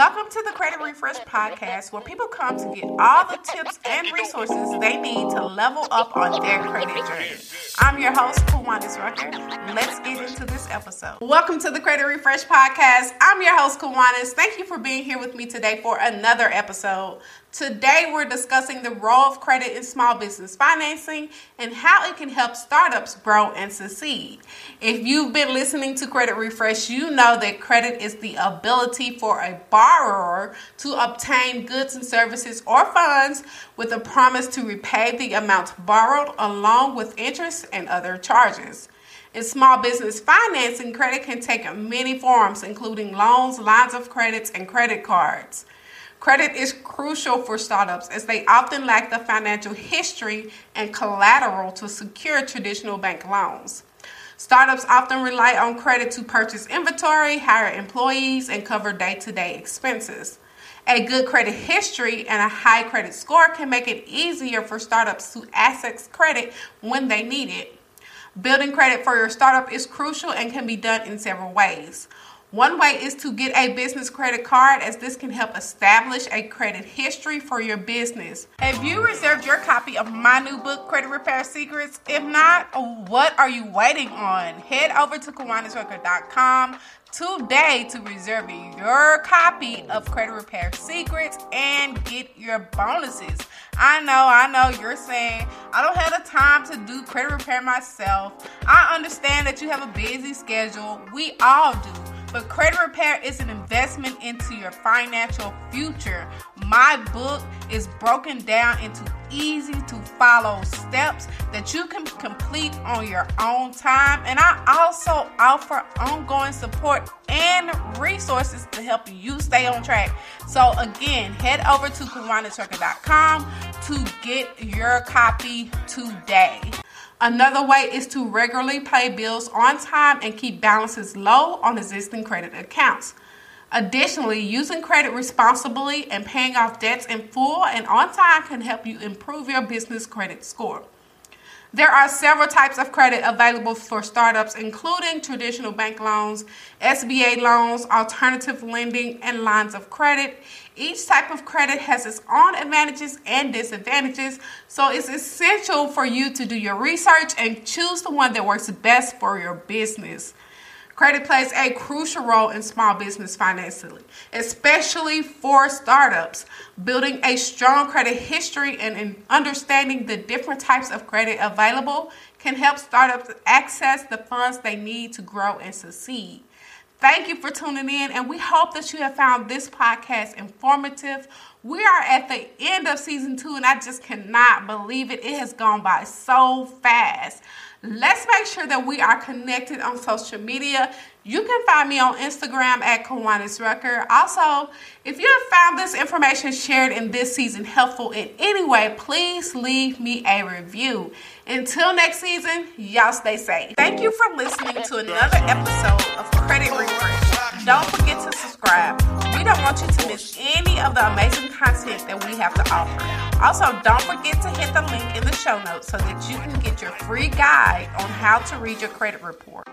Welcome to the Credit Refresh Podcast, where people come to get all the tips and resources they need to level up on their credit journey. I'm your host, Kiwanis Rucker. Let's get into this episode. Welcome to the Credit Refresh Podcast. I'm your host, Kiwanis. Thank you for being here with me today for another episode. Today, we're discussing the role of credit in small business financing and how it can help startups grow and succeed. If you've been listening to Credit Refresh, you know that credit is the ability for a borrower to obtain goods and services or funds with a promise to repay the amount borrowed along with interest and other charges. In small business financing, credit can take many forms, including loans, lines of credits, and credit cards. Credit is crucial for startups as they often lack the financial history and collateral to secure traditional bank loans. Startups often rely on credit to purchase inventory, hire employees, and cover day to day expenses. A good credit history and a high credit score can make it easier for startups to access credit when they need it. Building credit for your startup is crucial and can be done in several ways. One way is to get a business credit card, as this can help establish a credit history for your business. Have you reserved your copy of my new book, Credit Repair Secrets? If not, what are you waiting on? Head over to KiwanisRucker.com today to reserve your copy of Credit Repair Secrets and get your bonuses. I know, I know you're saying, I don't have the time to do credit repair myself. I understand that you have a busy schedule. We all do. But credit repair is an investment into your financial future. My book is broken down into easy to follow steps that you can complete on your own time. And I also offer ongoing support and resources to help you stay on track. So, again, head over to KiwanisRucker.com to get your copy today. Another way is to regularly pay bills on time and keep balances low on existing credit accounts. Additionally, using credit responsibly and paying off debts in full and on time can help you improve your business credit score. There are several types of credit available for startups, including traditional bank loans, SBA loans, alternative lending, and lines of credit. Each type of credit has its own advantages and disadvantages, so it's essential for you to do your research and choose the one that works best for your business. Credit plays a crucial role in small business financially, especially for startups. Building a strong credit history and understanding the different types of credit available can help startups access the funds they need to grow and succeed. Thank you for tuning in, and we hope that you have found this podcast informative. We are at the end of season two, and I just cannot believe it. It has gone by so fast. Let's make sure that we are connected on social media. You can find me on Instagram at Kiwanis Rucker. Also, if you have found this information shared in this season helpful in any way, please leave me a review. Until next season, y'all stay safe. Thank you for listening to another episode of Credit Refresh. Don't forget to subscribe. Don't want you to miss any of the amazing content that we have to offer. Also, don't forget to hit the link in the show notes so that you can get your free guide on how to read your credit report.